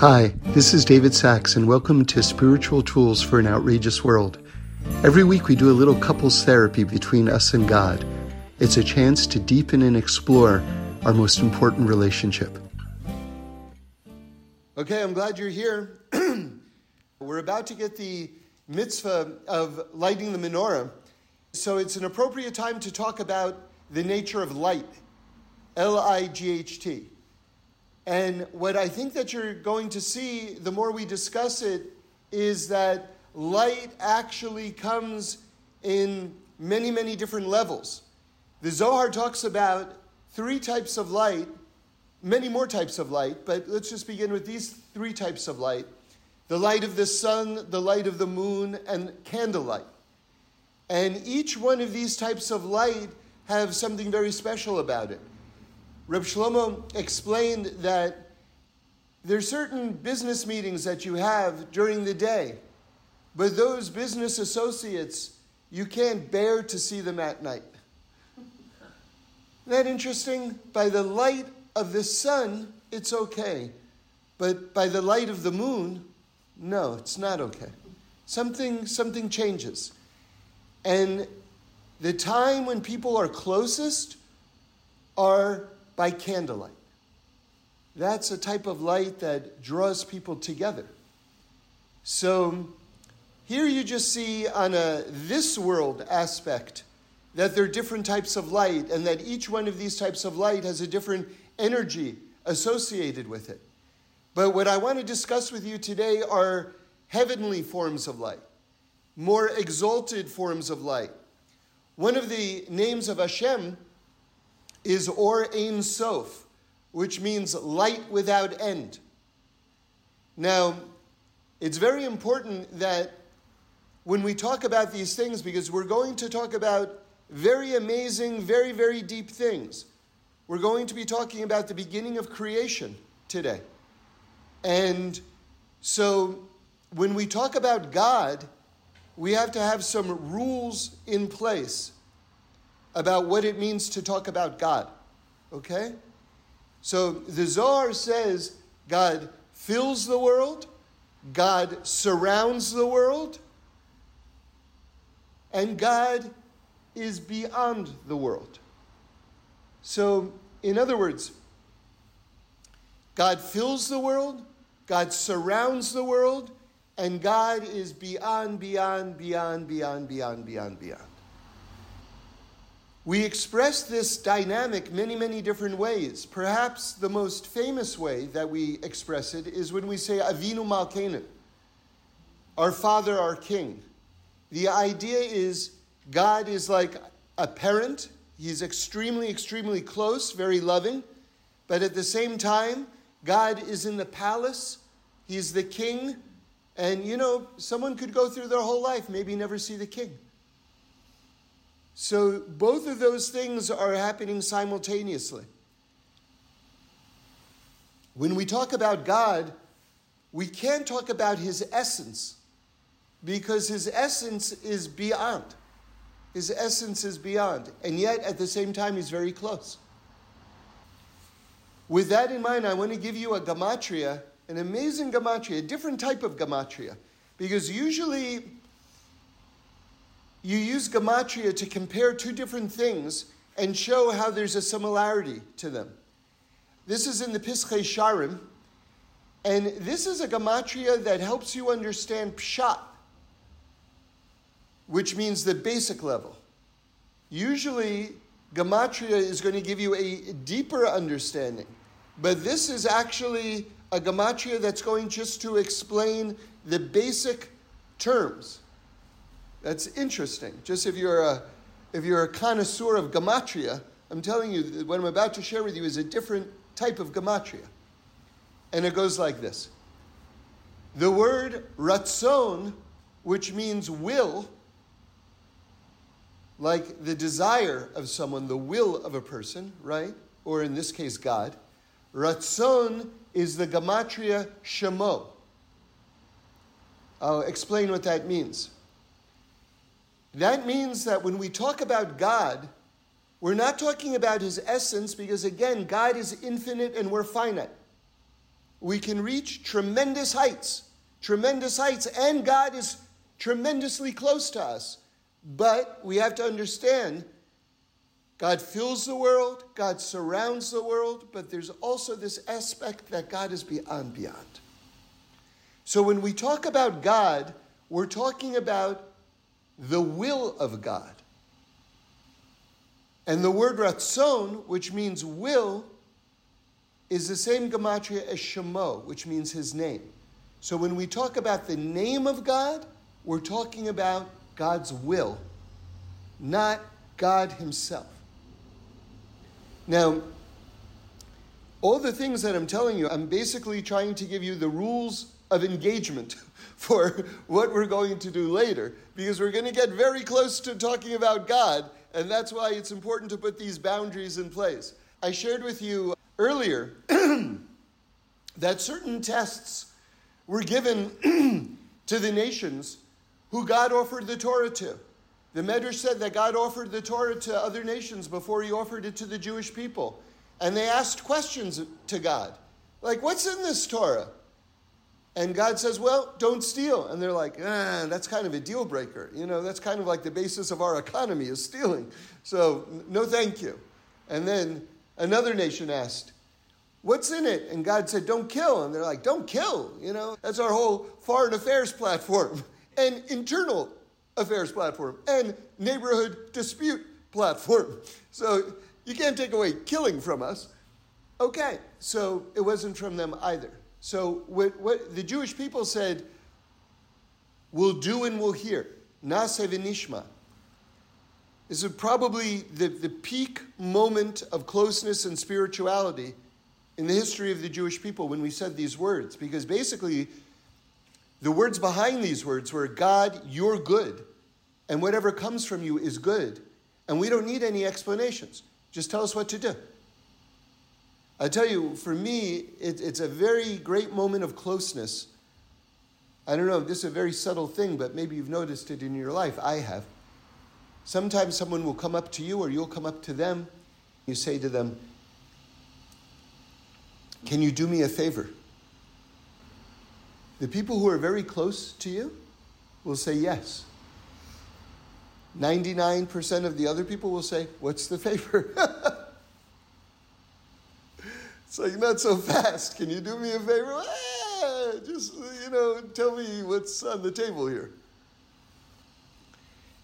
Hi, this is David Sacks, and welcome to Spiritual Tools for an Outrageous World. Every week we do a little couples therapy between us and God. It's a chance to deepen and explore our most important relationship. Okay, I'm glad you're here. We're about to get the mitzvah of lighting the menorah, so it's an appropriate time to talk about the nature of light. L I G H T. And what I think that you're going to see the more we discuss it is that light actually comes in many, many different levels. The Zohar talks about three types of light, many more types of light, but let's just begin with these three types of light the light of the sun, the light of the moon, and candlelight. And each one of these types of light have something very special about it. Reb Shlomo explained that there are certain business meetings that you have during the day, but those business associates, you can't bear to see them at night. Isn't that interesting? By the light of the sun, it's okay. But by the light of the moon, no, it's not okay. Something, something changes. And the time when people are closest are by candlelight. That's a type of light that draws people together. So here you just see on a this world aspect that there are different types of light and that each one of these types of light has a different energy associated with it. But what I want to discuss with you today are heavenly forms of light, more exalted forms of light. One of the names of Hashem is Or Ein Sof, which means light without end. Now, it's very important that when we talk about these things, because we're going to talk about very amazing, very, very deep things. We're going to be talking about the beginning of creation today. And so when we talk about God, we have to have some rules in place about what it means to talk about God. Okay? So the Zohar says God fills the world, God surrounds the world, and God is beyond the world. So, in other words, God fills the world, God surrounds the world, and God is beyond, beyond, beyond, beyond, beyond, beyond, beyond. We express this dynamic many, many different ways. Perhaps the most famous way that we express it is when we say Avinu Malkeinu, our Father, our King. The idea is God is like a parent. He's extremely, extremely close, very loving. But at the same time, God is in the palace. He's the king. And you know, someone could go through their whole life, maybe never see the king. So both of those things are happening simultaneously. When we talk about God, we can't talk about his essence because his essence is beyond. His essence is beyond. And yet, at the same time, he's very close. With that in mind, I want to give you a gematria, an amazing gematria, a different type of gematria. Because usually you use gematria to compare two different things and show how there's a similarity to them. This is in the Pischei Sharim, and this is a gematria that helps you understand pshat, which means the basic level. Usually, gematria is going to give you a deeper understanding, but this is actually a gematria that's going just to explain the basic terms. That's interesting. Just if you're a, if you're a connoisseur of gematria, I'm telling you that what I'm about to share with you is a different type of gematria. And it goes like this. The word ratzon, which means will, like the desire of someone, the will of a person, right? Or in this case, God. Ratzon is the gematria shemo. I'll explain what that means. That means that when we talk about God, we're not talking about his essence because, again, God is infinite and we're finite. we can reach tremendous heights, tremendous heights, and God is tremendously close to us. But we have to understand God fills the world, God surrounds the world, but there's also this aspect that God is beyond beyond. So when we talk about God, we're talking about the will of God. And the word ratzon, which means will, is the same gematria as shemo, which means his name. So when we talk about the name of God, we're talking about God's will, not God himself. Now, all the things that I'm telling you, I'm basically trying to give you the rules of engagement for what we're going to do later, because we're going to get very close to talking about God, and that's why it's important to put these boundaries in place. I shared with you earlier that certain tests were given to the nations who God offered the Torah to. The Medrash said that God offered the Torah to other nations before he offered it to the Jewish people. And they asked questions to God, like, what's in this Torah? And God says, well, don't steal. And they're like, ah, that's kind of a deal breaker. You know, that's kind of like the basis of our economy is stealing. So, no thank you. And then another nation asked, what's in it? And God said, don't kill. And they're like, don't kill. You know, that's our whole foreign affairs platform and internal affairs platform and neighborhood dispute platform. So you can't take away killing from us. Okay, so it wasn't from them either. So what, what the Jewish people said, we'll do and we'll hear. Nase v'nishma. This is probably the, the peak moment of closeness and spirituality in the history of the Jewish people when we said these words. Because basically, the words behind these words were God, you're good, and whatever comes from you is good. And we don't need any explanations. Just tell us what to do. I tell you, for me, it, it's a very great moment of closeness. I don't know, this is a very subtle thing, but maybe you've noticed it in your life. I have. Sometimes someone will come up to you or you'll come up to them. You say to them, Can you do me a favor? The people who are very close to you will say yes. 99% of the other people will say, What's the favor? it's like, Not so fast. Can you do me a favor? Ah, just, you know, tell me what's on the table here.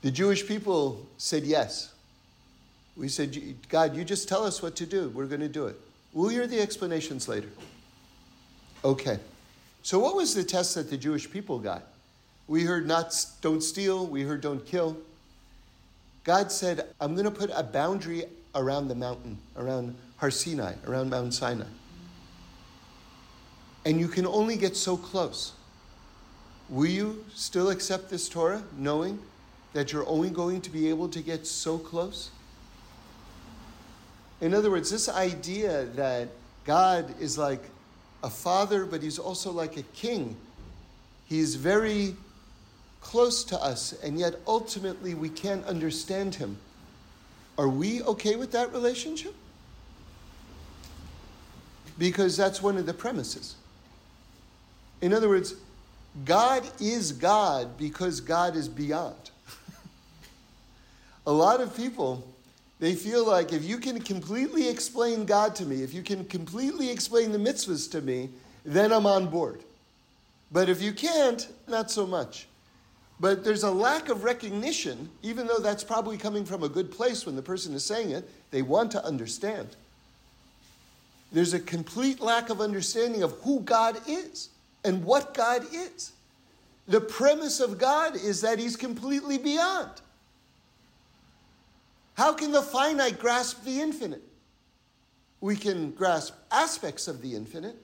The Jewish people said yes. We said, God, you just tell us what to do. We're going to do it. We'll hear the explanations later. Okay. So, what was the test that the Jewish people got? We heard not don't steal, we heard don't kill. God said, I'm going to put a boundary around the mountain, around Har Sinai, around Mount Sinai. And you can only get so close. Will you still accept this Torah, knowing that you're only going to be able to get so close? In other words, this idea that God is like a father, but he's also like a king. He's very close to us, and yet ultimately we can't understand him. Are we okay with that relationship? Because that's one of the premises. In other words, God is God because God is beyond. a lot of people they feel like if you can completely explain God to me, if you can completely explain the mitzvahs to me, then I'm on board. But if you can't, not so much. But there's a lack of recognition, even though that's probably coming from a good place when the person is saying it, they want to understand. There's a complete lack of understanding of who God is and what God is. The premise of God is that He's completely beyond. How can the finite grasp the infinite? We can grasp aspects of the infinite,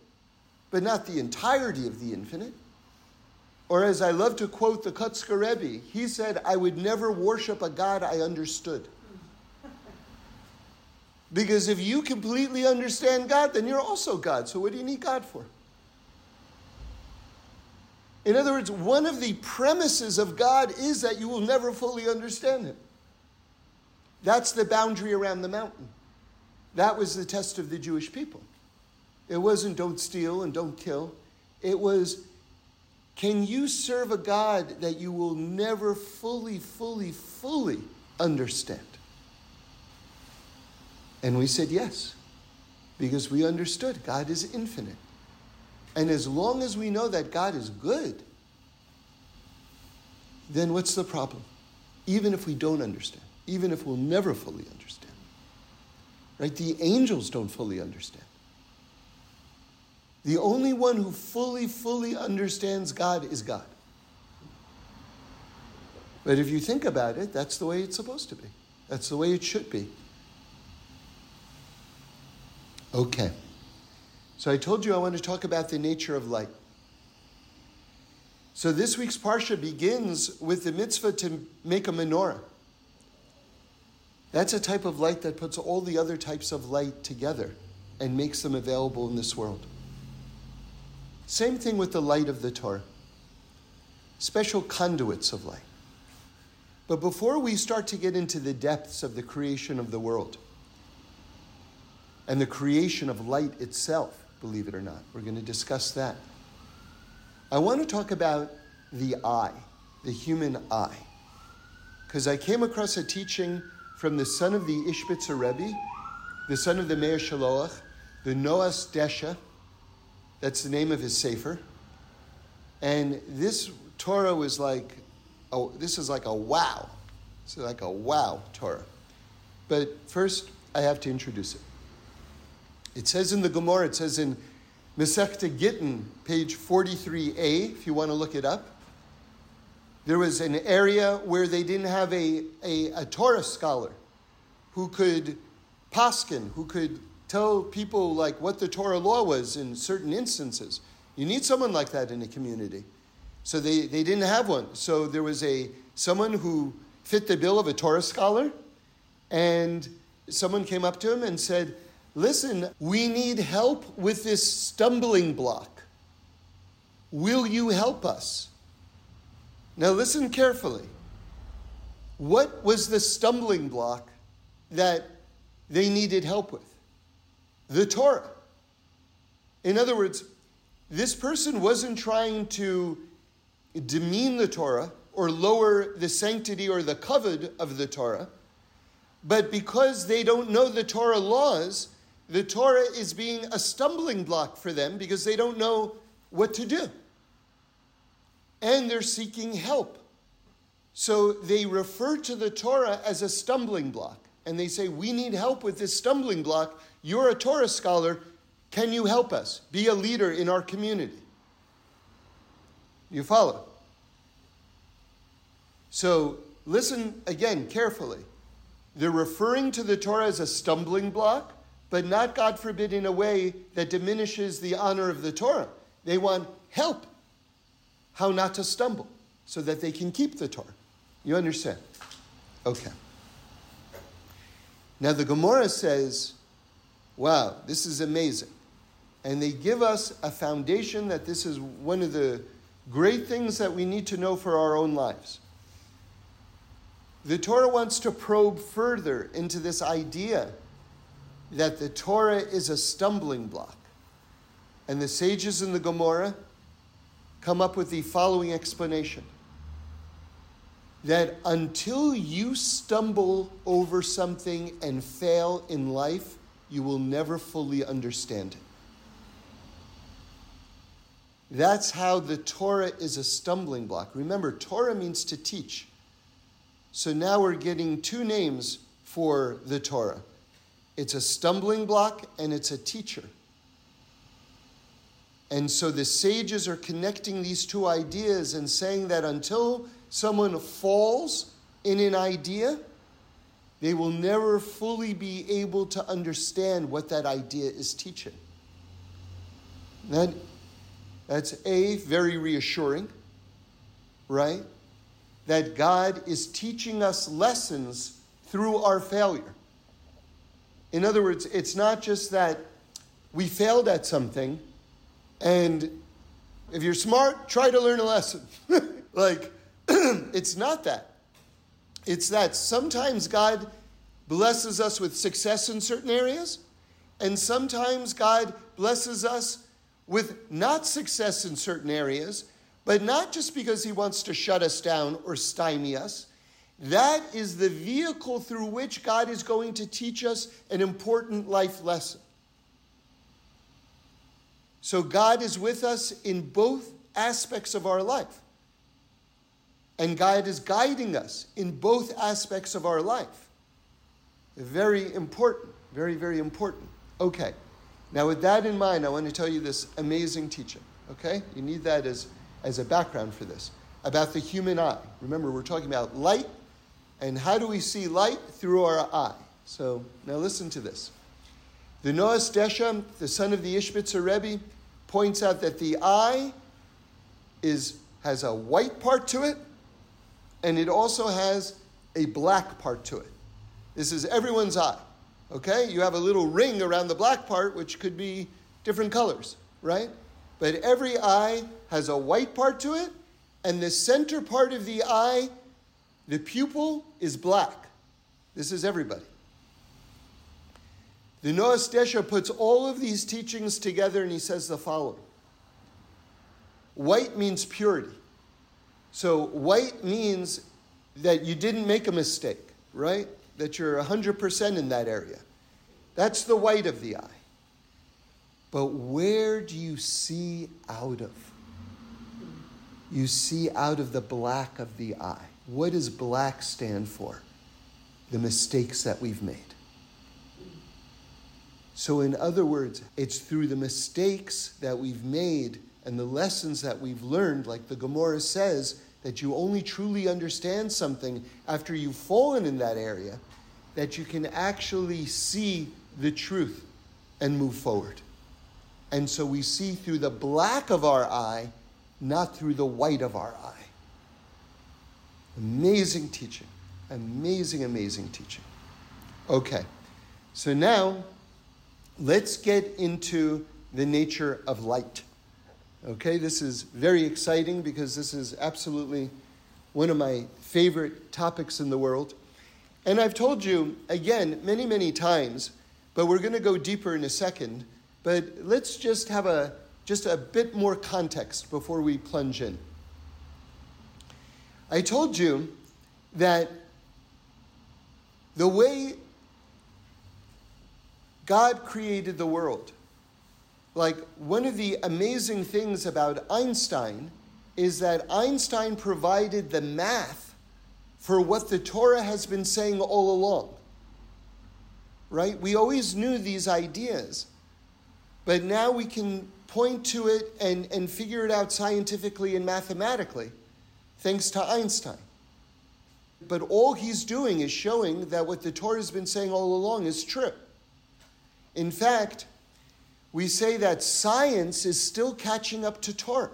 but not the entirety of the infinite. Or as I love to quote the Kotzker Rebbe, he said, I would never worship a God I understood. Because if you completely understand God, then you're also God. So what do you need God for? In other words, one of the premises of God is that you will never fully understand Him. That's the boundary around the mountain. That was the test of the Jewish people. It wasn't don't steal and don't kill. It was can you serve a God that you will never fully, fully, fully understand? And we said yes, because we understood God is infinite. And as long as we know that God is good, then what's the problem? Even if we don't understand, even if we'll never fully understand. Right? The angels don't fully understand. The only one who fully, fully understands God is God. But if you think about it, that's the way it's supposed to be. That's the way it should be. Okay. So I told you I want to talk about the nature of light. So this week's Parsha begins with the mitzvah to make a menorah. That's a type of light that puts all the other types of light together and makes them available in this world. Same thing with the light of the Torah. Special conduits of light. But before we start to get into the depths of the creation of the world and the creation of light itself, believe it or not, we're going to discuss that. I want to talk about the eye, the human eye. Because I came across a teaching from the son of the Ishbitzer Rebbe, the son of the Mei HaShiloach, the Noas Desha, that's the name of his Sefer. And this Torah was like, oh, this is like a wow. It's like a wow Torah. But first, I have to introduce it. It says in the Gemara, it says in Masechta Gittin, page 43a, if you want to look it up. There was an area where they didn't have a, a, a Torah scholar who could paskin, who could tell people like what the Torah law was in certain instances. You need someone like that in a community. So they, they didn't have one. So there was a someone who fit the bill of a Torah scholar, and someone came up to him and said, Listen, we need help with this stumbling block. Will you help us? Now listen carefully. What was the stumbling block that they needed help with? the Torah. In other words, this person wasn't trying to demean the Torah or lower the sanctity or the kavod of the Torah, but because they don't know the Torah laws, the Torah is being a stumbling block for them because they don't know what to do. And they're seeking help. So they refer to the Torah as a stumbling block. And they say, We need help with this stumbling block you're a Torah scholar. Can you help us? Be a leader in our community. You follow? So listen again carefully. They're referring to the Torah as a stumbling block, but not, God forbid, in a way that diminishes the honor of the Torah. They want help how not to stumble so that they can keep the Torah. You understand? Okay. Now the Gemara says Wow, this is amazing. And they give us a foundation that this is one of the great things that we need to know for our own lives. The Torah wants to probe further into this idea that the Torah is a stumbling block. And the sages in the Gemara come up with the following explanation that until you stumble over something and fail in life, you will never fully understand it. That's how the Torah is a stumbling block. Remember, Torah means to teach. So now we're getting two names for the Torah it's a stumbling block and it's a teacher. And so the sages are connecting these two ideas and saying that until someone falls in an idea, they will never fully be able to understand what that idea is teaching. That, that's A, very reassuring, right? That God is teaching us lessons through our failure. In other words, it's not just that we failed at something and if you're smart, try to learn a lesson. like, it's not that. It's that sometimes God blesses us with success in certain areas, And sometimes God blesses us with not success in certain areas, but not just because He wants to shut us down or stymie us. That is the vehicle through which God is going to teach us an important life lesson. So God is with us in both aspects of our life. And God is guiding us in both aspects of our life. Very important. Very, very important. Okay. Now, with that in mind, I want to tell you this amazing teaching. Okay? You need that as, as a background for this about the human eye. Remember, we're talking about light, and how do we see light? Through our eye. So, now listen to this. The Noas Desha, the son of the Ishbitzer Rebbe, points out that the eye is, has a white part to it, and it also has a black part to it. This is everyone's eye. Okay? You have a little ring around the black part, which could be different colors, right? But every eye has a white part to it, and the center part of the eye, the pupil, is black. This is everybody. The Noas Desha puts all of these teachings together and he says the following White means purity. So, white means that you didn't make a mistake, right? That you're 100% in that area. That's the white of the eye. But where do you see out of? You see out of the black of the eye. What does black stand for? The mistakes that we've made. So, in other words, it's through the mistakes that we've made and the lessons that we've learned, like the Gemara says, that you only truly understand something after you've fallen in that area, that you can actually see the truth and move forward. And so we see through the black of our eye, not through the white of our eye. Amazing teaching. Amazing, amazing teaching. Okay, so now let's get into the nature of light. Okay, this is very exciting because this is absolutely one of my favorite topics in the world. And I've told you, again, many, many times, but we're going to go deeper in a second. But let's just have a just a bit more context before we plunge in. I told you that the way God created the world, like one of the amazing things about Einstein is that Einstein provided the math for what the Torah has been saying all along right? We always knew these ideas, but now we can point to it and, and figure it out scientifically and mathematically, thanks to Einstein. But all he's doing is showing that what the Torah has been saying all along is true. In fact, we say that science is still catching up to Torah.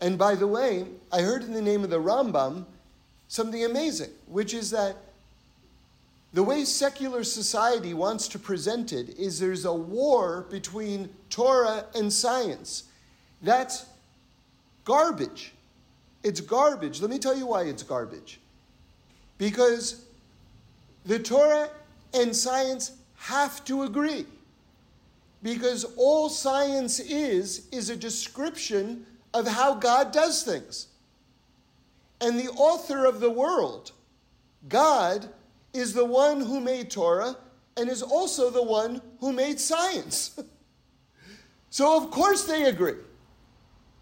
And by the way, I heard in the name of the Rambam something amazing, which is that the way secular society wants to present it is there's a war between Torah and science. That's garbage. It's garbage. Let me tell you why it's garbage. Because the Torah and science have to agree. Because all science is, is a description of how God does things. And the author of the world, God, is the one who made Torah and is also the one who made science. so, of course, they agree.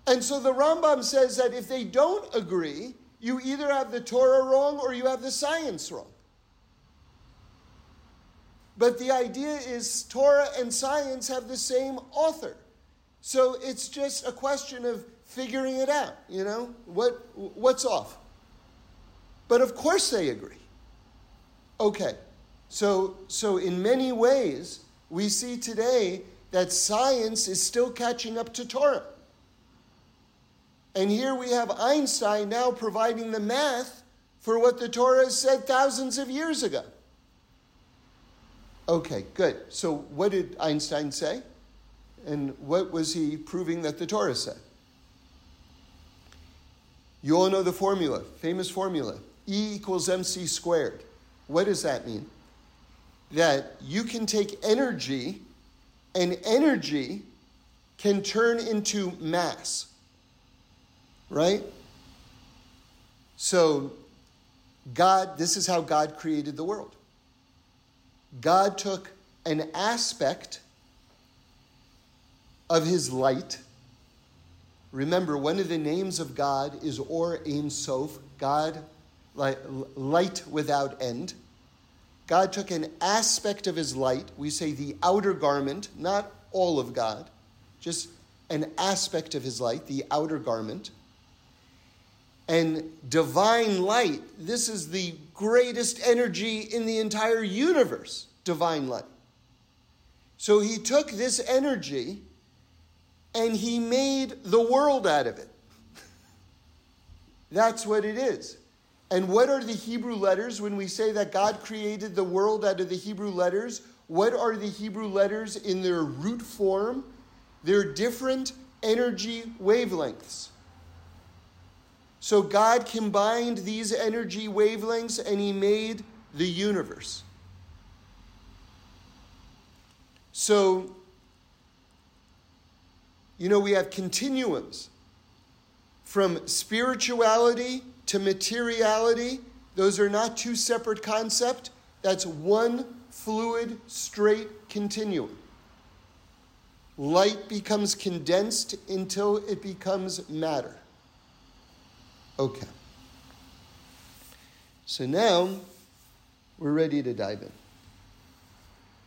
And so the Rambam says that if they don't agree, you either have the Torah wrong or you have the science wrong. But the idea is Torah and science have the same author. So it's just a question of figuring it out, you know? What, what's off? But of course they agree. Okay, so, so in many ways, we see today that science is still catching up to Torah. And here we have Einstein now providing the math for what the Torah said thousands of years ago. Okay, good. So, what did Einstein say? And what was he proving that the Torah said? You all know the formula, famous formula E equals mc squared. What does that mean? that you can take energy and energy can turn into mass. Right? So, God, this is how God created the world. God took an aspect of his light. Remember, one of the names of God is Or Ein Sof, God, light without end. God took an aspect of his light, we say the outer garment, not all of God, just an aspect of his light, the outer garment. And divine light, this is the greatest energy in the entire universe, divine light. So he took this energy and he made the world out of it. That's what it is. And what are the Hebrew letters when we say that God created the world out of the Hebrew letters? What are the Hebrew letters in their root form? They're different energy wavelengths. So God combined these energy wavelengths and He made the universe. So, you know, we have continuums from spirituality to materiality, those are not two separate concepts. That's one fluid, straight continuum. Light becomes condensed until it becomes matter. Okay. So now we're ready to dive in.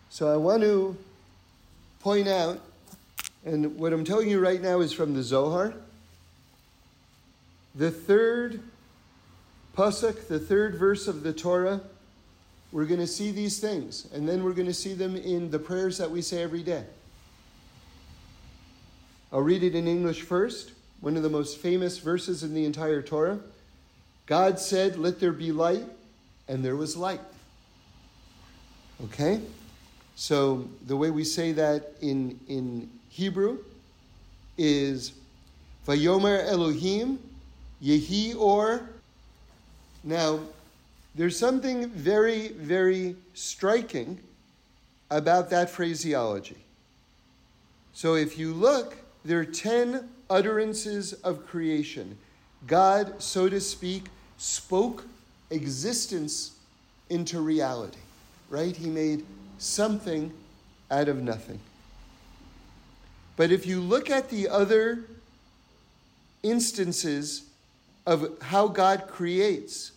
So I want to point out, and what I'm telling you right now is from the Zohar. The third Pasuk, the third verse of the Torah, we're going to see these things, and then we're going to see them in the prayers that we say every day. I'll read it in English first, one of the most famous verses in the entire Torah. God said, Let there be light, and there was light. Okay? So the way we say that in, in Hebrew is Vayomer Elohim Yehi or now, there's something very, very striking about that phraseology. So if you look, there are 10 utterances of creation. God, so to speak, spoke existence into reality, right? He made something out of nothing. But if you look at the other instances of how God creates,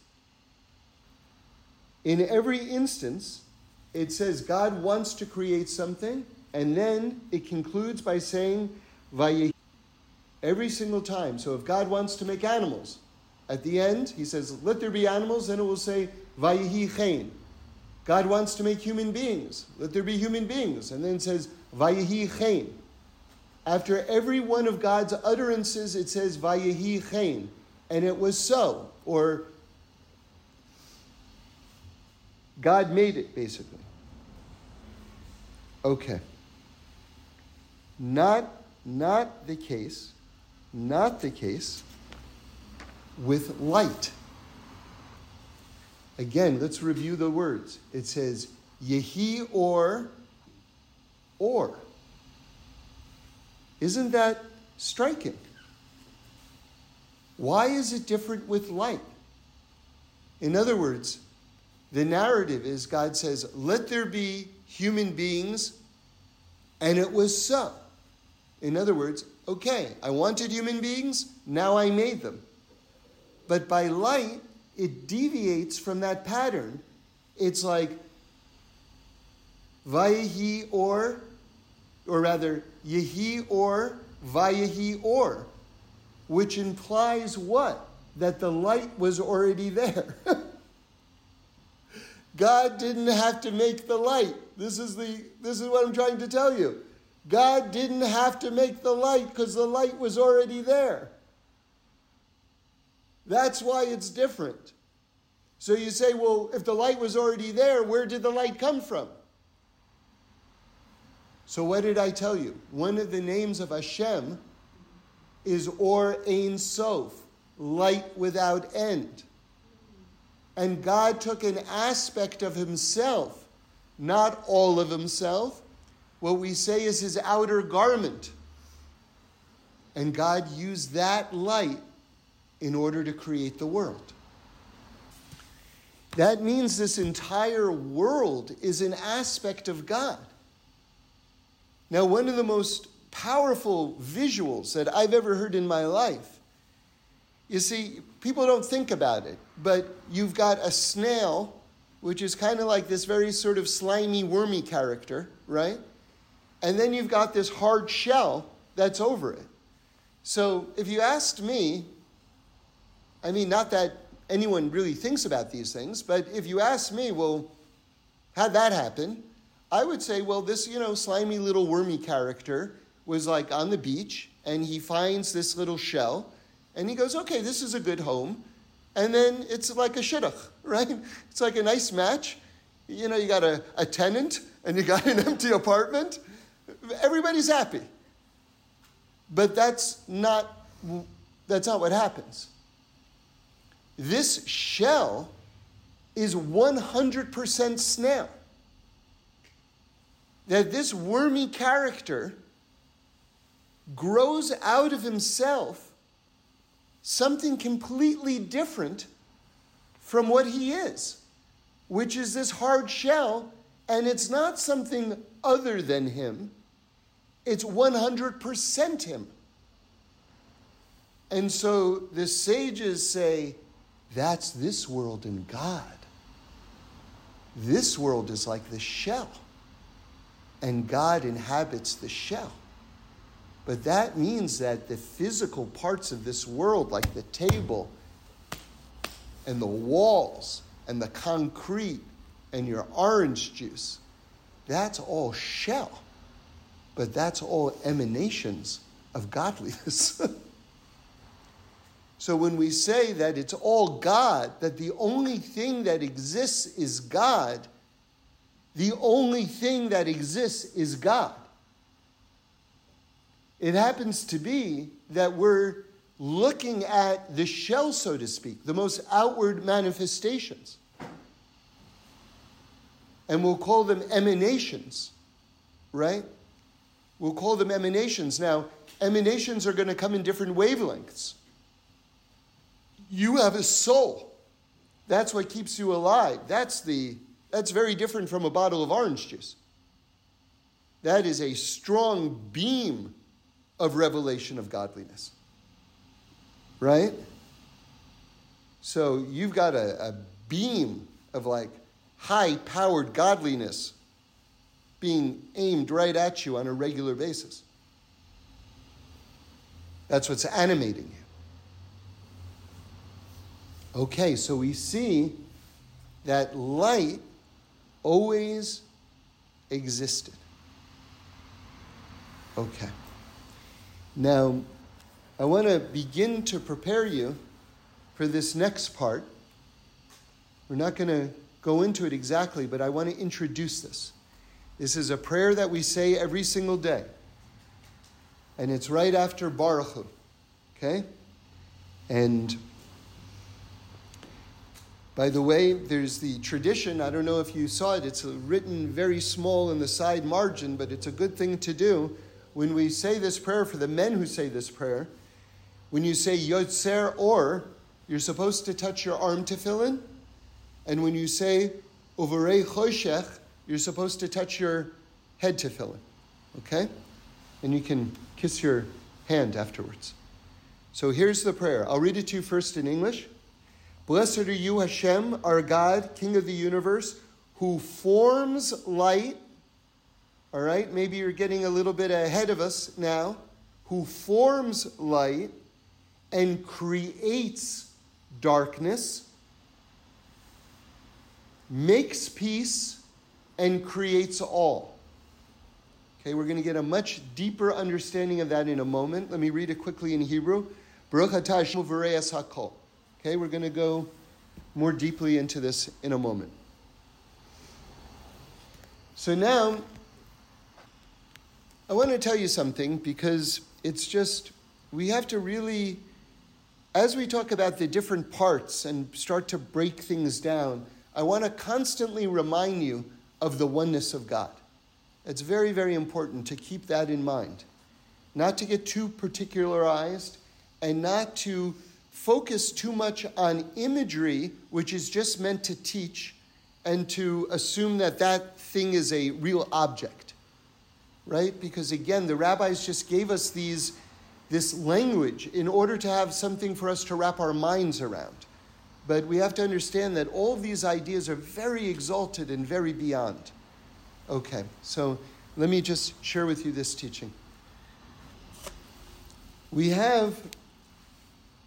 in every instance, it says God wants to create something, and then it concludes by saying. Every single time. So if God wants to make animals, at the end, he says, Let there be animals, then it will say, Vayehi chen. God wants to make human beings. Let there be human beings. And then says, Vayehi chen. After every one of God's utterances, it says, Vayehi chen. And it was so. Or God made it, basically. Okay. Not, not the case, not the case with light. Again, let's review the words. It says, Yehi or, or. Isn't that striking? Why is it different with light? In other words, the narrative is God says, Let there be human beings, and it was so. In other words, okay, I wanted human beings, now I made them. But by light, it deviates from that pattern. It's like Vayehi or, or rather, Yehi or, Vayehi or, which implies what? That the light was already there. God didn't have to make the light. This is, the, this is what I'm trying to tell you. God didn't have to make the light because the light was already there. That's why it's different. So you say, well, if the light was already there, where did the light come from? So what did I tell you? One of the names of Hashem is Or Ein Sof, light without end. And God took an aspect of himself not all of himself. What we say is his outer garment. And God used that light in order to create the world. That means this entire world is an aspect of God. Now, one of the most powerful visuals that I've ever heard in my life, you see, people don't think about it, but you've got a snail, which is kind of like this very sort of slimy, wormy character, right? And then you've got this hard shell that's over it. So if you asked me, I mean, not that anyone really thinks about these things, but if you asked me, well, how'd that happen? I would say, well, this, you know, slimy little wormy character was like on the beach and he finds this little shell and he goes, okay, this is a good home. And then it's like a shidduch, right? It's like a nice match. You know, you got a, a tenant and you got an empty apartment. Everybody's happy. But that's not, that's not what happens. This shell is 100% snail. That this wormy character grows out of himself something completely different from what he is, which is this hard shell, and it's not something other than him, it's 100% him. And so the sages say, that's this world in God. This world is like the shell, and God inhabits the shell. But that means that the physical parts of this world, like the table and the walls and the concrete and your orange juice, that's all shell. But that's all emanations of godliness. So when we say that it's all God, that the only thing that exists is God, the only thing that exists is God. It happens to be that we're looking at the shell, so to speak, the most outward manifestations. And we'll call them emanations, right? We'll call them emanations. Now, emanations are going to come in different wavelengths. You have a soul. That's what keeps you alive. That's the that's very different from a bottle of orange juice. That is a strong beam of revelation of godliness. Right? So you've got a, a beam of like high powered godliness being aimed right at you on a regular basis. That's what's animating you. Okay, so we see that light always existed. Okay. Now, I want to begin to prepare you for this next part. We're not going to go into it exactly, but I want to introduce this. This is a prayer that we say every single day. And it's right after Baruch Hu. Okay? And by the way, there's the tradition, I don't know if you saw it, it's written very small in the side margin, but it's a good thing to do. When we say this prayer, for the men who say this prayer, when you say Yotzer Or, you're supposed to touch your arm tefillin. And when you say Uvarei Choshech, you're supposed to touch your head tefillin, Okay? And you can kiss your hand afterwards. So here's the prayer. I'll read it to you first in English. Blessed are you, Hashem, our God, King of the universe, who forms light. All right, maybe you're getting a little bit ahead of us now. Who forms light and creates darkness, makes peace, and creates all. Okay, we're going to get a much deeper understanding of that in a moment. Let me read it quickly in Hebrew. Baruch hakol. Okay, we're going to go more deeply into this in a moment. So now, I want to tell you something because it's just, we have to really, as we talk about the different parts and start to break things down, I want to constantly remind you of the oneness of God. It's very, very important to keep that in mind. Not to get too particularized and not to focus too much on imagery, which is just meant to teach, and to assume that that thing is a real object. Right? Because again, the rabbis just gave us these, this language in order to have something for us to wrap our minds around. But we have to understand that all these ideas are very exalted and very beyond. Okay, so let me just share with you this teaching. We have,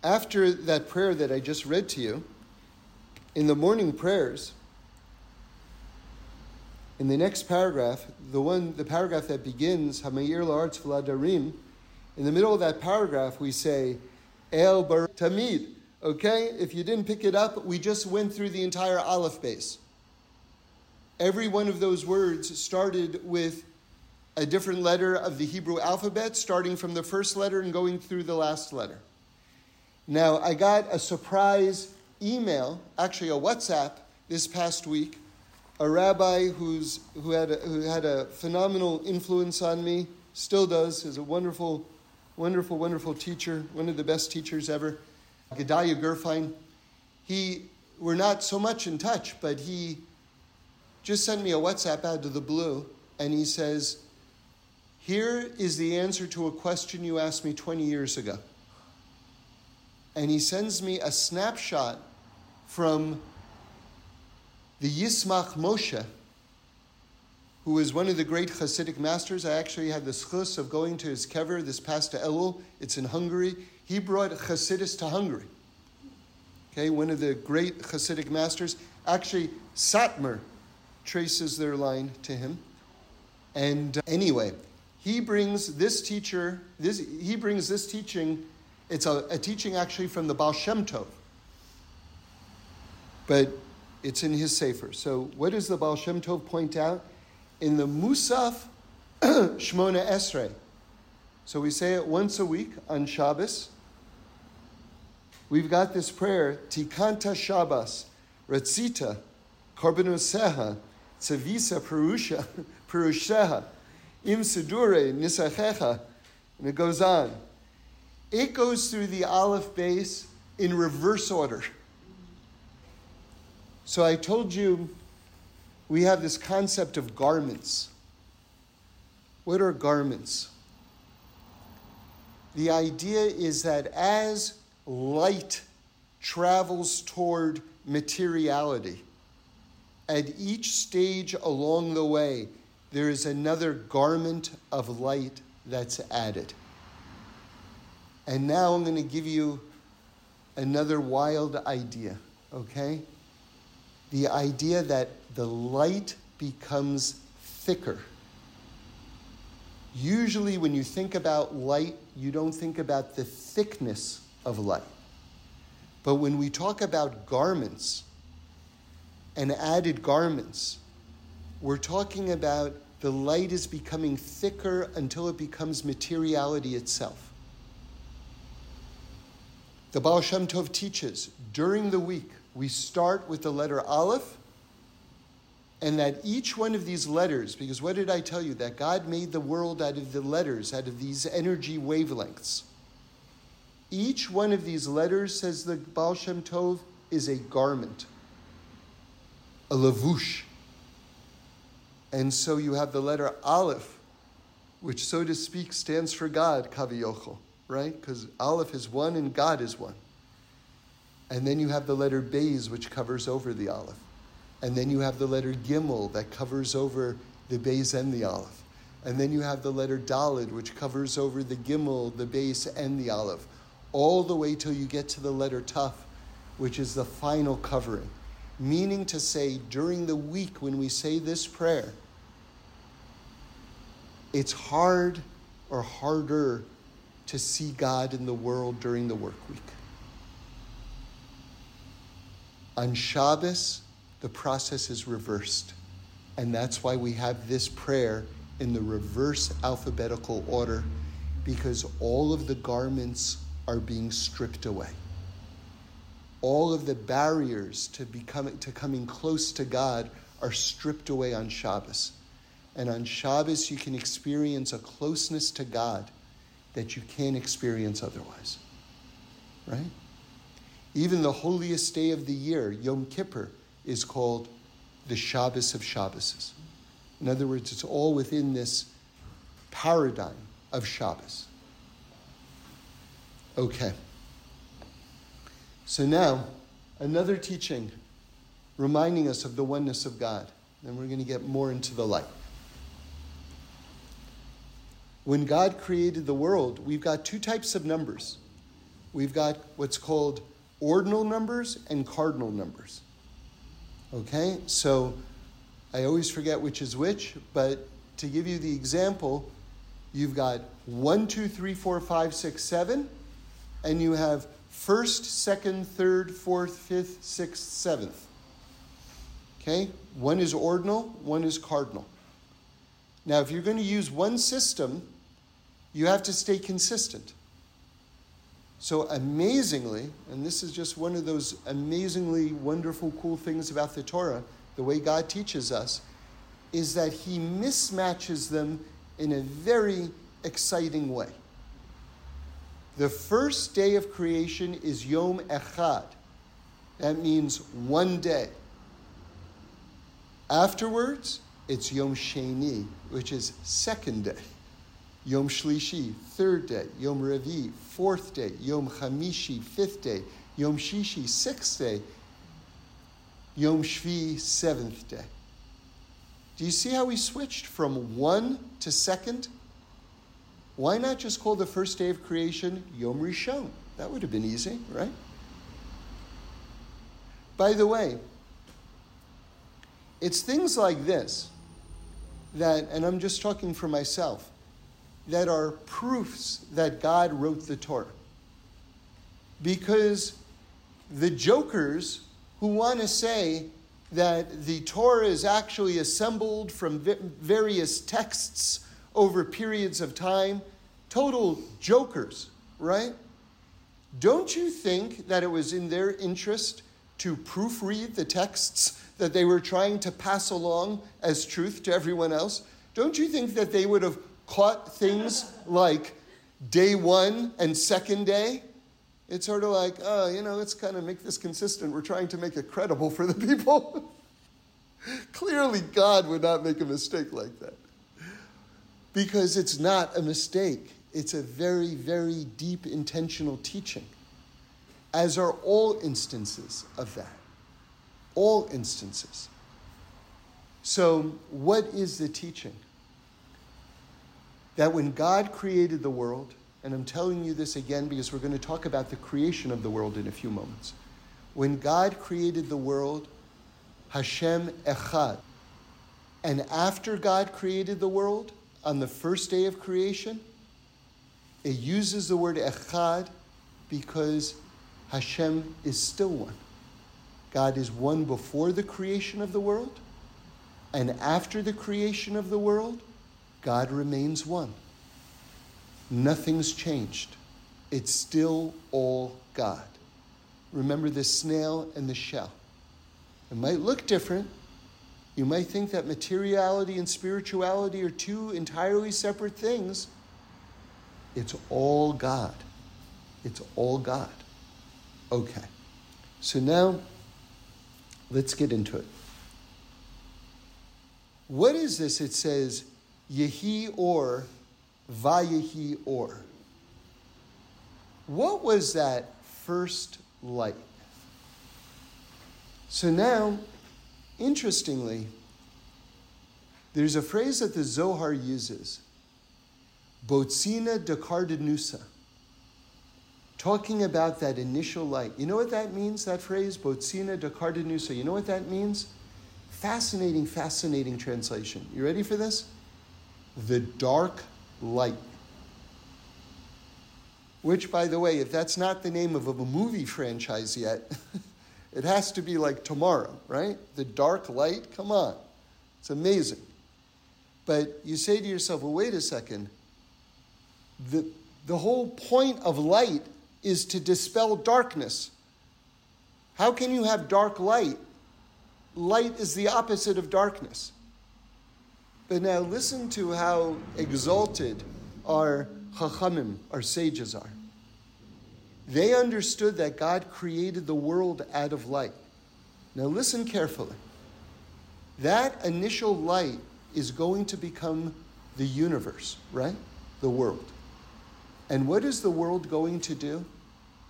after that prayer that I just read to you, in the morning prayers, in the next paragraph, the one, the paragraph that begins Hamayir La'artz Vladarim, in the middle of that paragraph we say El Bar Tamid. Okay, if you didn't pick it up, we just went through the entire Aleph Beis. Every one of those words started with a different letter of the Hebrew alphabet, starting from the first letter and going through the last letter. Now, I got a surprise email, actually a WhatsApp, this past week. A rabbi who's, who, had a, who had a phenomenal influence on me, still does, is a wonderful, wonderful, wonderful teacher, one of the best teachers ever, Gedalia Gerfein. He, we're not so much in touch, but he just sent me a WhatsApp out of the blue, and he says, Here is the answer to a question you asked me 20 years ago. And he sends me a snapshot from the Yismach Moshe, who is one of the great Hasidic masters. I actually had the schus of going to his kever this past Elul. It's in Hungary. He brought Hasidus to Hungary. Okay, one of the great Hasidic masters. Actually, Satmar traces their line to him. And uh, anyway, he brings this teacher, this, he brings this teaching, it's a, a teaching actually from the Baal Shem Tov. But it's in his Sefer. So what does the Baal Shem Tov point out? In the Musaf Shmona Esrei. So we say it once a week on Shabbos. We've got this prayer, Tikanta Shabbos, Ratzita, Korbanuseha, Tzavisa Perusha, Perusheha, Im Sidure, Nisachecha, and it goes on. It goes through the Aleph Beis in reverse order. So I told you we have this concept of garments. What are garments? The idea is that as light travels toward materiality, at each stage along the way, there is another garment of light that's added. And now I'm going to give you another wild idea, okay? The idea that the light becomes thicker. Usually, when you think about light, you don't think about the thickness of light. But when we talk about garments, and added garments. We're talking about the light is becoming thicker until it becomes materiality itself. The Baal Shem Tov teaches during the week, we start with the letter Aleph, and that each one of these letters, because what did I tell you? That God made the world out of the letters, out of these energy wavelengths. Each one of these letters, says the Baal Shem Tov, is a garment a lavush. And so you have the letter Aleph, which, so to speak, stands for God, Kaviyochel, right? Because Aleph is one and God is one. And then you have the letter Beis, which covers over the Aleph. And then you have the letter Gimel that covers over the Beis and the Aleph. And then you have the letter Dalid, which covers over the Gimel, the Beis, and the Aleph, all the way till you get to the letter Taf, which is the final covering meaning to say during the week when we say this prayer, it's hard or harder to see God in the world during the work week. On Shabbos, the process is reversed. And that's why we have this prayer in the reverse alphabetical order, because all of the garments are being stripped away all of the barriers to becoming to coming close to God are stripped away on Shabbos. And on Shabbos, you can experience a closeness to God that you can't experience otherwise. Right? Even the holiest day of the year, Yom Kippur, is called the Shabbos of Shabboses. In other words, it's all within this paradigm of Shabbos. Okay. So now, another teaching reminding us of the oneness of God. Then we're going to get more into the light. When God created the world, we've got two types of numbers. We've got what's called ordinal numbers and cardinal numbers. Okay? So I always forget which is which, but to give you the example, you've got 1, 2, 3, 4, 5, 6, 7, and you have first, second, third, fourth, fifth, sixth, seventh. Okay? One is ordinal, one is cardinal. Now, if you're going to use one system, you have to stay consistent. So, amazingly, and this is just one of those amazingly wonderful, cool things about the Torah, the way God teaches us, is that He mismatches them in a very exciting way. The first day of creation is Yom Echad. That means one day. Afterwards, it's Yom Sheni, which is second day. Yom Shlishi, third day. Yom Revi, fourth day. Yom Chamishi, fifth day. Yom Shishi, sixth day. Yom Shvi, seventh day. Do you see how we switched from one to second? Why not just call the first day of creation Yom Rishon? That would have been easy, right? By the way, it's things like this that, and I'm just talking for myself, that are proofs that God wrote the Torah. Because the jokers who want to say that the Torah is actually assembled from various texts over periods of time, total jokers, right? Don't you think that it was in their interest to proofread the texts that they were trying to pass along as truth to everyone else, don't you think that they would have caught things like day one and second day? It's sort of like, oh, you know, let's kind of make this consistent. We're trying to make it credible for the people. Clearly, God would not make a mistake like that. Because it's not a mistake, it's a very, very deep intentional teaching, as are all instances of that all instances. So, what is the teaching? That when God created the world, and I'm telling you this again because we're going to talk about the creation of the world in a few moments. When God created the world, Hashem Echad. And after God created the world, on the first day of creation, it uses the word Echad because Hashem is still one. God is one before the creation of the world, and after the creation of the world, God remains one. Nothing's changed. It's still all God. Remember the snail and the shell. It might look different. You might think that materiality and spirituality are two entirely separate things. It's all God. It's all God. Okay. So now Let's get into it. What is this? It says, Yehi or, Vayehi or. What was that first light? So now, interestingly, there's a phrase that the Zohar uses, Botzina Dekardanusa talking about that initial light. You know what that means, that phrase, Botzina Dekardanusa? You know what that means? Fascinating, fascinating translation. You ready for this? The dark light. Which, by the way, if that's not the name of a movie franchise yet, it has to be like tomorrow, right? The dark light, come on. It's amazing. But you say to yourself, well, wait a second. The, the whole point of light is to dispel darkness. How can you have dark light light is the opposite of darkness. But now listen to how exalted our chachamim, our sages, are. They understood that God created the world out of light. Now listen carefully. That initial light is going to become the universe, right? The world. And what is the world going to do?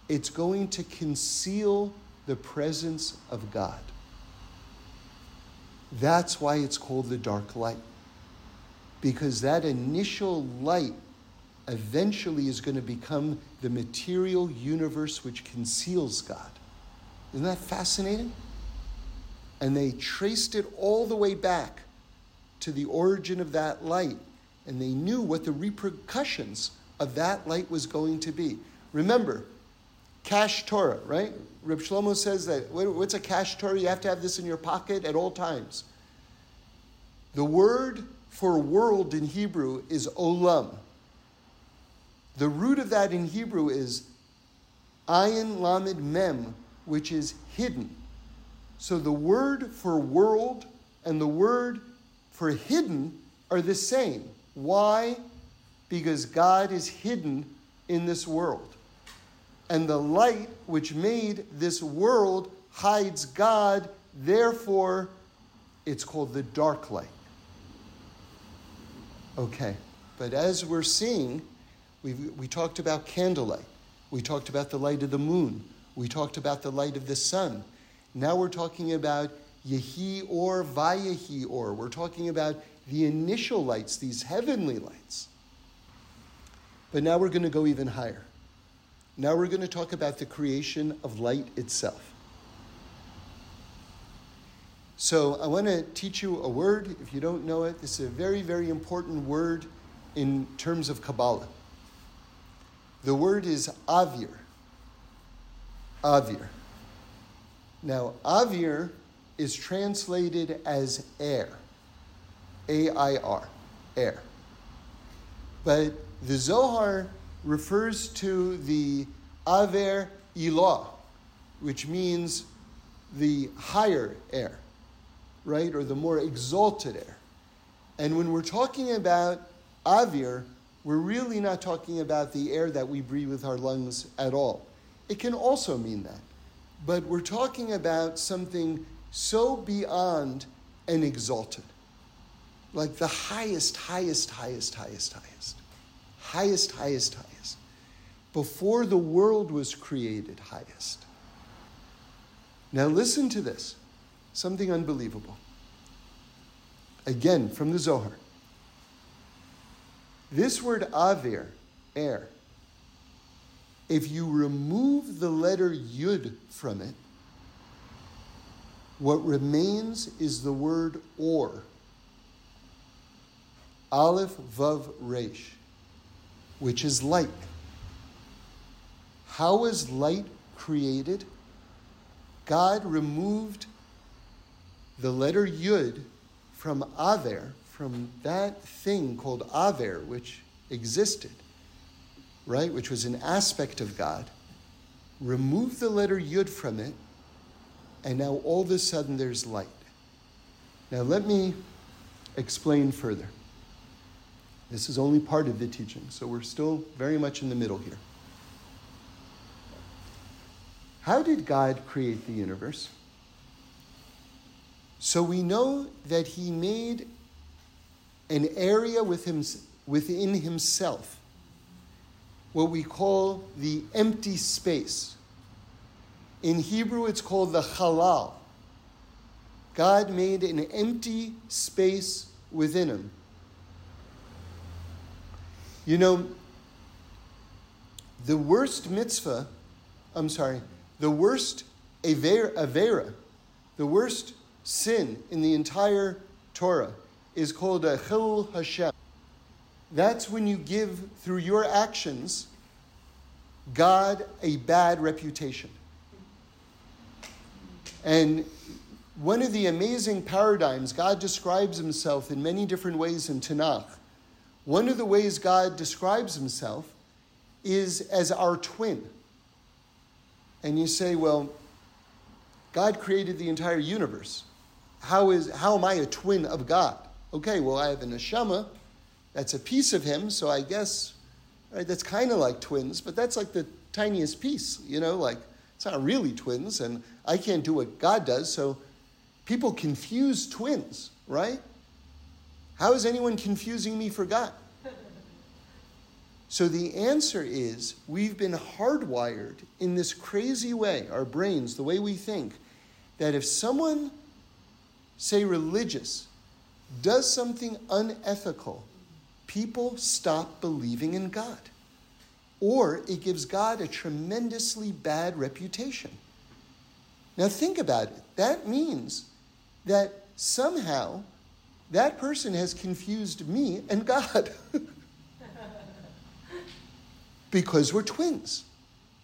It's going to conceal the presence of God. That's why it's called the dark light. Because that initial light eventually is going to become the material universe which conceals God. Isn't that fascinating? And they traced it all the way back to the origin of that light, and they knew what the repercussions of that light was going to be. Remember, cash Torah, right? Reb Shlomo says that what's a cash Torah? You have to have this in your pocket at all times. The word for world in Hebrew is olam. The root of that in Hebrew is ayin lamed mem, which is hidden. So the word for world and the word for hidden are the same. Why? Because God is hidden in this world. And the light which made this world hides God, therefore, it's called the dark light. Okay, but as we're seeing, we we talked about candlelight, we talked about the light of the moon, we talked about the light of the sun. Now we're talking about Yehi or Vayehi or. We're talking about the initial lights, these heavenly lights. But now we're going to go even higher. Now we're going to talk about the creation of light itself. So I want to teach you a word. If you don't know it, this is a very, very important word in terms of Kabbalah. The word is avir. Avir. Now, avir is translated as air. A I R, air. But the Zohar refers to the Avir Ilah, which means the higher air, right? Or the more exalted air. And when we're talking about Avir, we're really not talking about the air that we breathe with our lungs at all. It can also mean that. But we're talking about something so beyond and exalted. Like the highest, highest, highest, highest, highest. Highest, highest, highest. Before the world was created, highest. Now listen to this something unbelievable. Again, from the Zohar. This word avir, air, er, if you remove the letter yud from it, what remains is the word or. Aleph Vav Resh, which is light. How is light created? God removed the letter Yud from Avir, from that thing called Avir, which existed, right, which was an aspect of God, removed the letter Yud from it, and now all of a sudden there's light. Now let me explain further. This is only part of the teaching, so we're still very much in the middle here. How did God create the universe? So we know that He made an area within Himself, what we call the empty space. In Hebrew, it's called the halal. God made an empty space within him. You know, the worst mitzvah, I'm sorry, the worst avera, the worst sin in the entire Torah is called a chilul Hashem. That's when you give, through your actions, God a bad reputation. And one of the amazing paradigms, God describes himself in many different ways in Tanakh. One of the ways God describes himself is as our twin. And you say, well, God created the entire universe. how, is, how am I a twin of God? Okay, well, I have a neshama. That's a piece of him, so I guess right, that's kind of like twins, but that's like the tiniest piece, you know, like it's not really twins, and I can't do what God does, so people confuse twins, right? How is anyone confusing me for God? So the answer is we've been hardwired in this crazy way, our brains, the way we think, that if someone, say religious, does something unethical, people stop believing in God. Or it gives God a tremendously bad reputation. Now think about it. That means that somehow that person has confused me and God. because we're twins.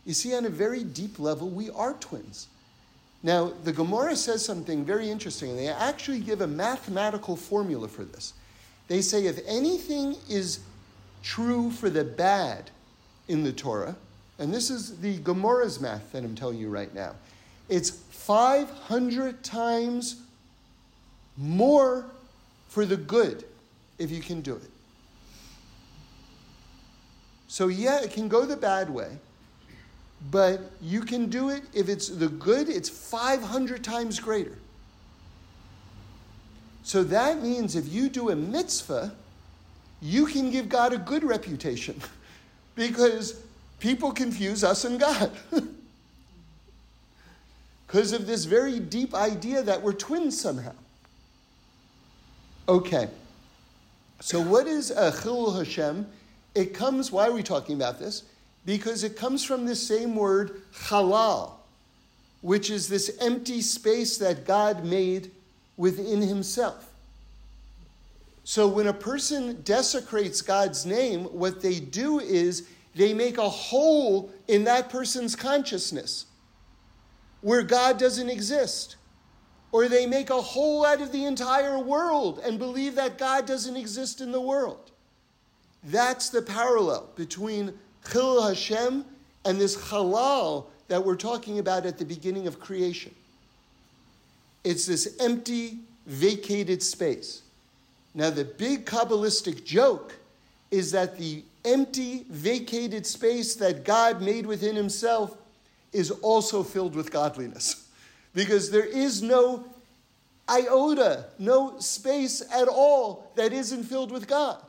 You see, on a very deep level, we are twins. Now, the Gemara says something very interesting, and they actually give a mathematical formula for this. They say if anything is true for the bad in the Torah, and this is the Gemara's math that I'm telling you right now, it's 500 times more for the good if you can do it. So, yeah, it can go the bad way, but you can do it if it's the good, it's 500 times greater. So that means if you do a mitzvah, you can give God a good reputation because people confuse us and God. Because of this very deep idea that we're twins somehow. Okay. So, what is a Chilul Hashem? It comes, why are we talking about this? Because it comes from the same word, halal, which is this empty space that God made within himself. So when a person desecrates God's name, what they do is they make a hole in that person's consciousness where God doesn't exist. Or they make a hole out of the entire world and believe that God doesn't exist in the world. That's the parallel between Chilul Hashem and this halal that we're talking about at the beginning of creation. It's this empty, vacated space. Now, the big Kabbalistic joke is that the empty, vacated space that God made within himself is also filled with godliness. Because there is no iota, no space at all that isn't filled with God.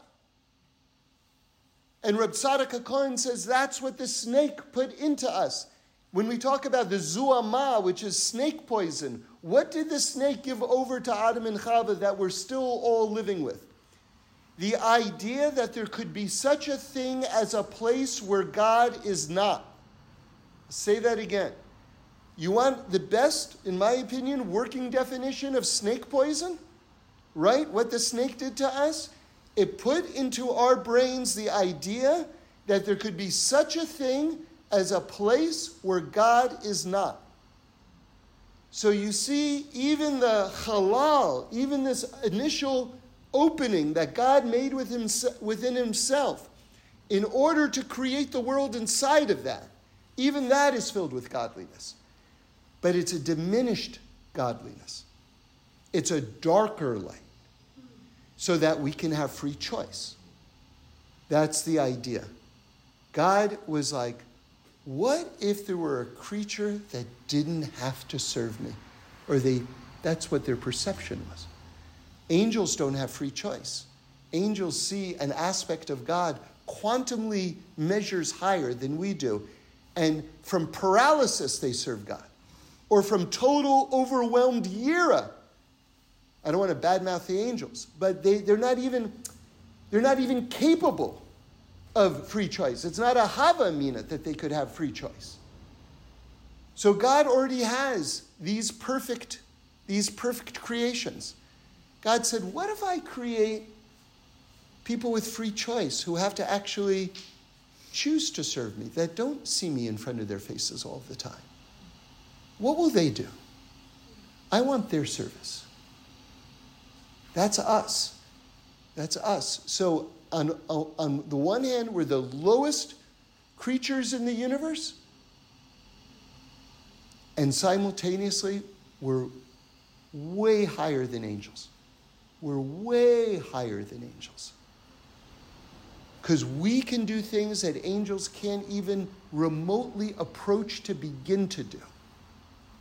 And Reb Tzadok HaKohen says that's what the snake put into us. When we talk about the zuhama, which is snake poison, what did the snake give over to Adam and Chava that we're still all living with? The idea that there could be such a thing as a place where God is not. say that again. You want the best, in my opinion, working definition of snake poison? Right? What the snake did to us? it put into our brains the idea that there could be such a thing as a place where God is not. So you see, even the halal, even this initial opening that God made with himself, within himself, in order to create the world inside of that, even that is filled with godliness. But it's a diminished godliness, it's a darker light so that we can have free choice. That's the idea. God was like, what if there were a creature that didn't have to serve me? Or they that's what their perception was. Angels don't have free choice. Angels see an aspect of God quantumly measures higher than we do. And from paralysis, they serve God. Or from total overwhelmed yira, I don't want to badmouth the angels, but they, they're not even they're not even capable of free choice. It's not a hava mina that they could have free choice. So God already has these perfect, these perfect creations. God said, What if I create people with free choice who have to actually choose to serve me, that don't see me in front of their faces all the time? What will they do? I want their service. That's us. That's us. So, on, on the one hand, we're the lowest creatures in the universe, and simultaneously, we're way higher than angels. We're way higher than angels. Because we can do things that angels can't even remotely approach to begin to do.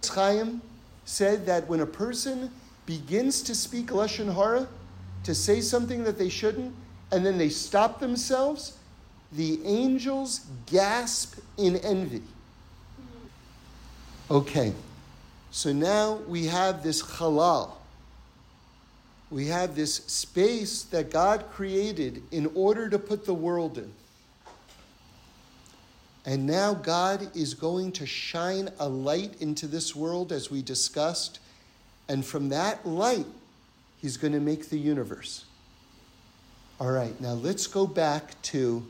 Chaim said that when a person begins to speak Lashon Hara, to say something that they shouldn't, and then they stop themselves, the angels gasp in envy. Okay, so now we have this halal. We have this space that God created in order to put the world in. And now God is going to shine a light into this world, as we discussed. And from that light, He's going to make the universe. All right, now let's go back to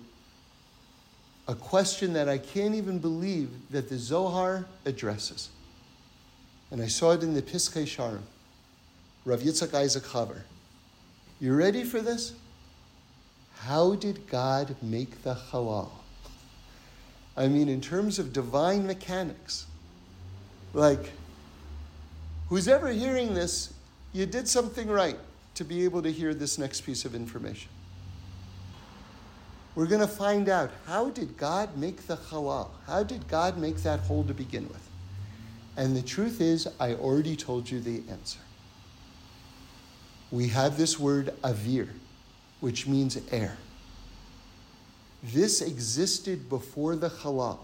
a question that I can't even believe that the Zohar addresses. And I saw it in the Pitchei Shearim, Rav Yitzchak Isaac Chaver. You ready for this? How did God make the halal? I mean, in terms of divine mechanics, like, who's ever hearing this, you did something right to be able to hear this next piece of information. We're going to find out how did God make the halal? How did God make that hole to begin with? And the truth is, I already told you the answer. We have this word avir, which means air. This existed before the halal.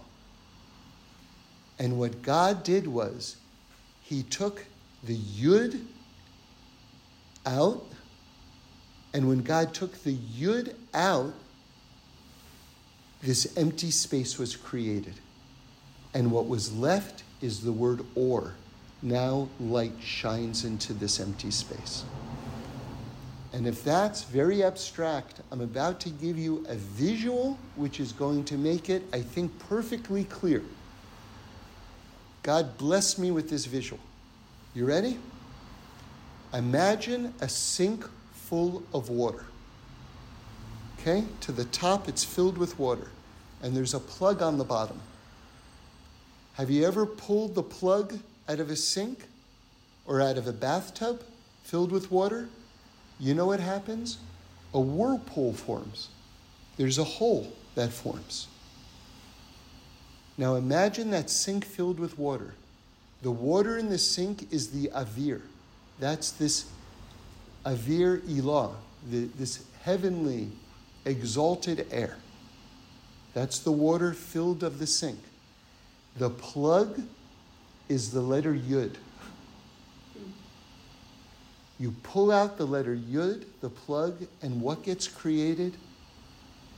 And what God did was, He took the yud out, and when God took the yud out, this empty space was created. And what was left is the word or. Now light shines into this empty space. And if that's very abstract, I'm about to give you a visual which is going to make it, I think, perfectly clear. God bless me with this visual. You ready? Imagine a sink full of water. Okay? To the top, it's filled with water and there's a plug on the bottom. Have you ever pulled the plug out of a sink or out of a bathtub filled with water? You know what happens? A whirlpool forms. There's a hole that forms. Now imagine that sink filled with water. The water in the sink is the avir. That's this avir ilah, the, this heavenly, exalted air. That's the water filled of the sink. The plug is the letter Yud. You pull out the letter Yud, the plug, and what gets created?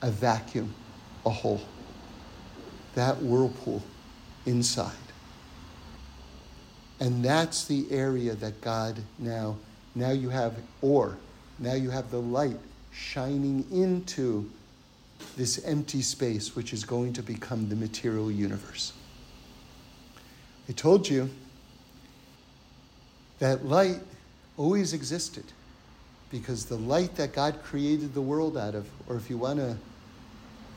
A vacuum, a hole. That whirlpool inside. And that's the area that God now, now you have or, now you have the light shining into this empty space which is going to become the material universe. I told you that light always existed because the light that God created the world out of, or if you want to,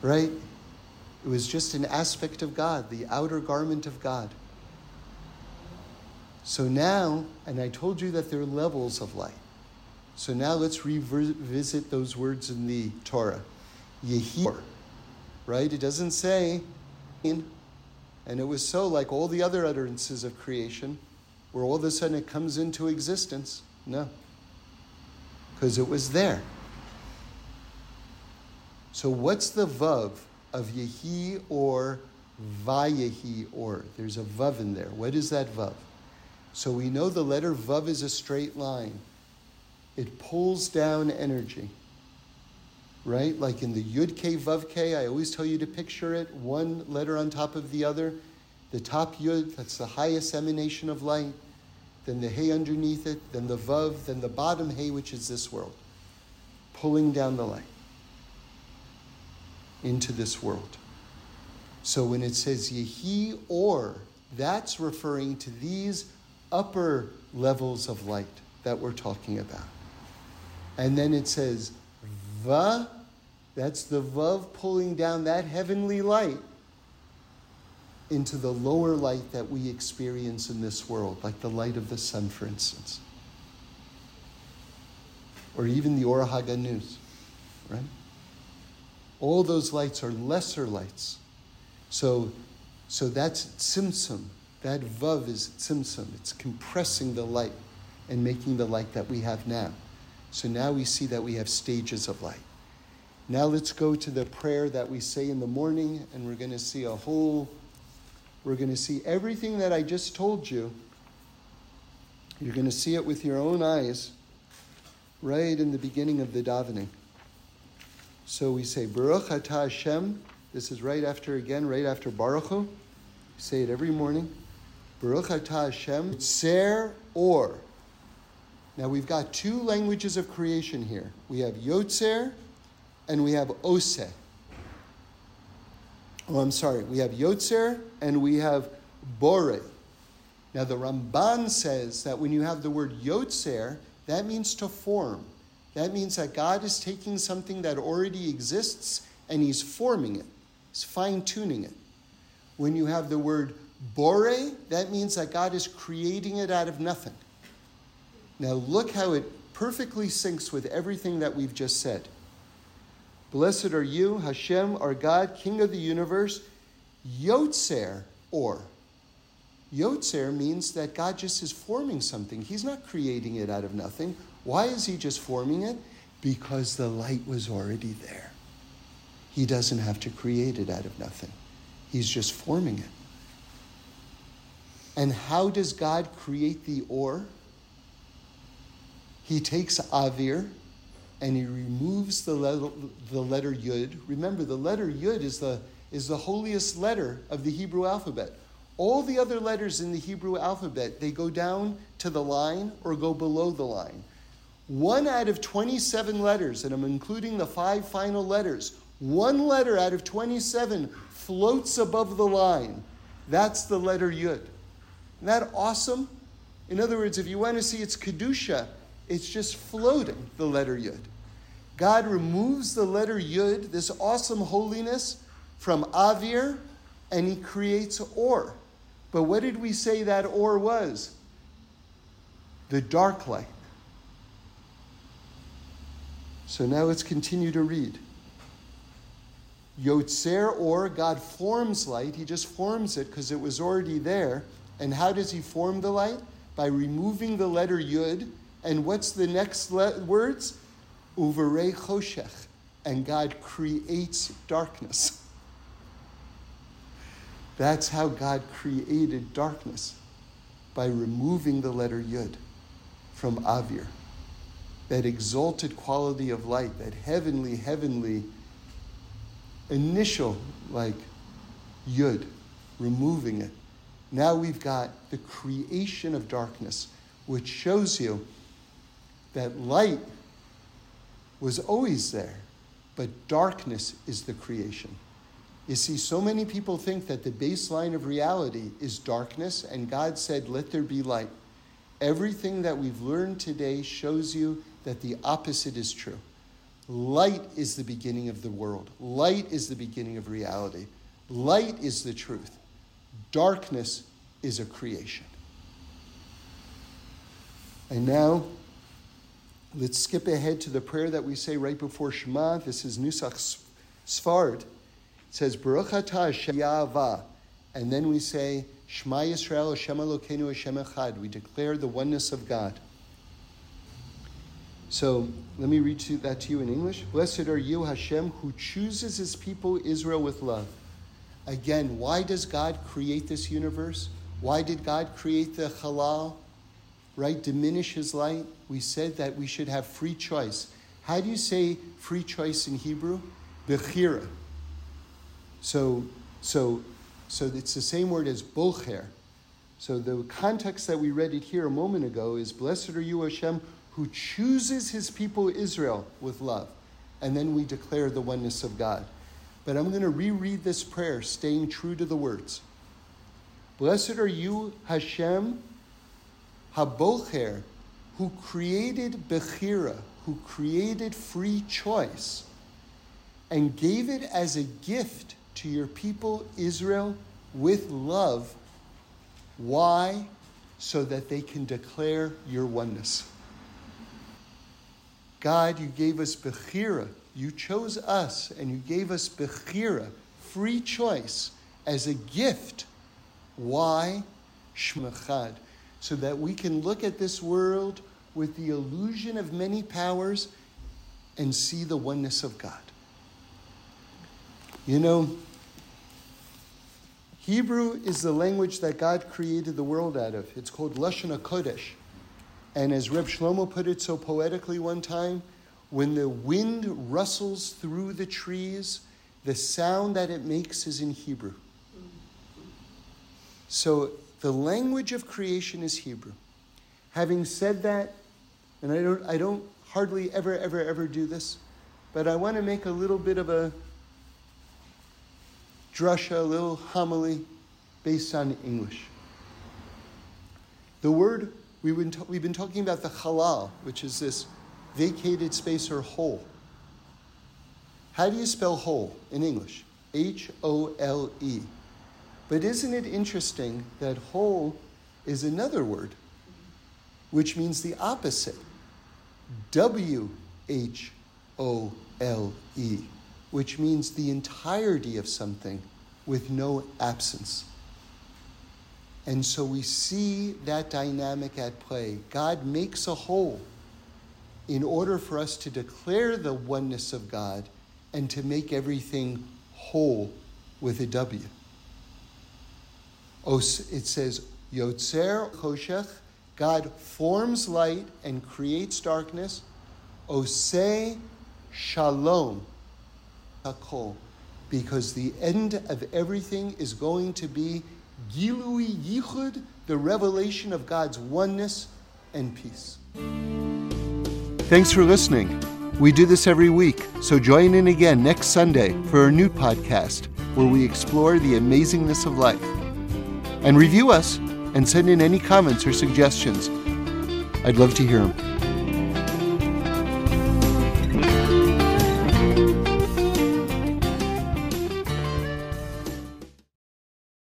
right, it was just an aspect of God, the outer garment of God. So now, and I told you that there are levels of light. So now let's revisit those words in the Torah. Yehi, right? It doesn't say, and it was so like all the other utterances of creation, where all of a sudden it comes into existence. No, because it was there. So what's the vav of Yehi or Vayehi or? There's a vav in there. What is that vav? So we know the letter vav is a straight line. It pulls down energy right? Like in the Yud K Vav K, I always tell you to picture it, one letter on top of the other. The top Yud, that's the highest emanation of light. Then the hay underneath it, then the Vav, then the bottom hay, which is this world, pulling down the light into this world. So when it says Yehi or, that's referring to these upper levels of light that we're talking about. And then it says Va, that's the Vav pulling down that heavenly light into the lower light that we experience in this world, like the light of the sun, for instance. or even the Or HaGanuz, right? All those lights are lesser lights. So, so that's tzimtzum. That vav is tzimtzum. It's compressing the light and making the light that we have now. So now we see that we have stages of light. Now let's go to the prayer that we say in the morning, and we're going to see a whole, we're going to see everything that I just told you. You're going to see it with your own eyes right in the beginning of the davening. So we say, Baruch Atah Hashem. This is right after, again, right after Baruch say it every morning. Baruch Atah Hashem. Ser or. Now we've got two languages of creation here. We have Yotzer and we have Ose. Oh, I'm sorry. We have Yotzer and we have Bore. Now the Ramban says that when you have the word Yotzer, that means to form. That means that God is taking something that already exists and He's forming it, He's fine tuning it. When you have the word bore, that means that God is creating it out of nothing. Now, look how it perfectly syncs with everything that we've just said. Blessed are you, Hashem, our God, King of the universe, Yotzer, or. Yotzer means that God just is forming something. He's not creating it out of nothing. Why is he just forming it? Because the light was already there. He doesn't have to create it out of nothing, he's just forming it. And how does God create the or? He takes Avir and he removes the letter, the letter Yud. Remember, the letter Yud is the, is the holiest letter of the Hebrew alphabet. All the other letters in the Hebrew alphabet, they go down to the line or go below the line. One out of 27 letters, and I'm including the five final letters, one letter out of 27 floats above the line. That's the letter Yud. Isn't that awesome? In other words, if you want to see its Kedusha, it's just floating, the letter Yud. God removes the letter Yud, this awesome holiness, from Avir, and he creates Or. But what did we say that or was? The dark light. So now let's continue to read. Yotzer or, God forms light. He just forms it because it was already there. And how does he form the light? By removing the letter Yud. And what's the next le- words? Uverei choshech. And God creates darkness. That's how God created darkness by removing the letter Yud from Avir. That exalted quality of light, that heavenly, heavenly initial, like Yud, removing it. Now we've got the creation of darkness, which shows you that light was always there, but darkness is the creation. You see, so many people think that the baseline of reality is darkness, and God said, Let there be light. Everything that we've learned today shows you that the opposite is true. Light is the beginning of the world, light is the beginning of reality, light is the truth. Darkness is a creation. And now, let's skip ahead to the prayer that we say right before Shema. This is Nusach Sfard. It says, Baruch atah. And then we say, Shema Yisrael, Hashem Elokeinu, Hashem Echad. We declare the oneness of God. So let me read that to you in English. Blessed are you, Hashem, who chooses his people Israel with love. Again, why does God create this universe? Why did God create the halal? Right? Diminish his light. We said that we should have free choice. How do you say free choice in Hebrew? Bechira. So, so, so it's the same word as bocher. So the context that we read it here a moment ago is Blessed are you, Hashem, who chooses his people Israel with love. And then we declare the oneness of God. But I'm going to reread this prayer, staying true to the words. Blessed are you, Hashem, Habocher, who created Bechira, who created free choice, and gave it as a gift to your people Israel with love. Why? So that they can declare your oneness. God, you gave us Bechira. You chose us and you gave us Bechira, free choice, as a gift. Why? Shmachad. So that we can look at this world with the illusion of many powers and see the oneness of God. You know, Hebrew is the language that God created the world out of. It's called Lashon HaKodesh. And as Reb Shlomo put it so poetically one time, when the wind rustles through the trees, the sound that it makes is in Hebrew. So the language of creation is Hebrew. Having said that, and I don't, I don't hardly ever, ever, ever do this, but I want to make a little bit of a drasha, a little homily based on English. The word, we've been, we've been talking about the halal, which is this vacated space or hole. How do you spell hole in English? H O L E. But isn't it interesting that whole is another word which means the opposite? W H O L E, which means the entirety of something with no absence. And so we see that dynamic at play. God makes a whole in order for us to declare the oneness of God and to make everything whole with a W. It says, Yotzer Choshech, God forms light and creates darkness. Ose Shalom Hakol, because the end of everything is going to be Gilui Yichud, the revelation of God's oneness and peace. Thanks for listening. We do this every week, so join in again next Sunday for a new podcast where we explore the amazingness of life and review us and send in any comments or suggestions. I'd love to hear them.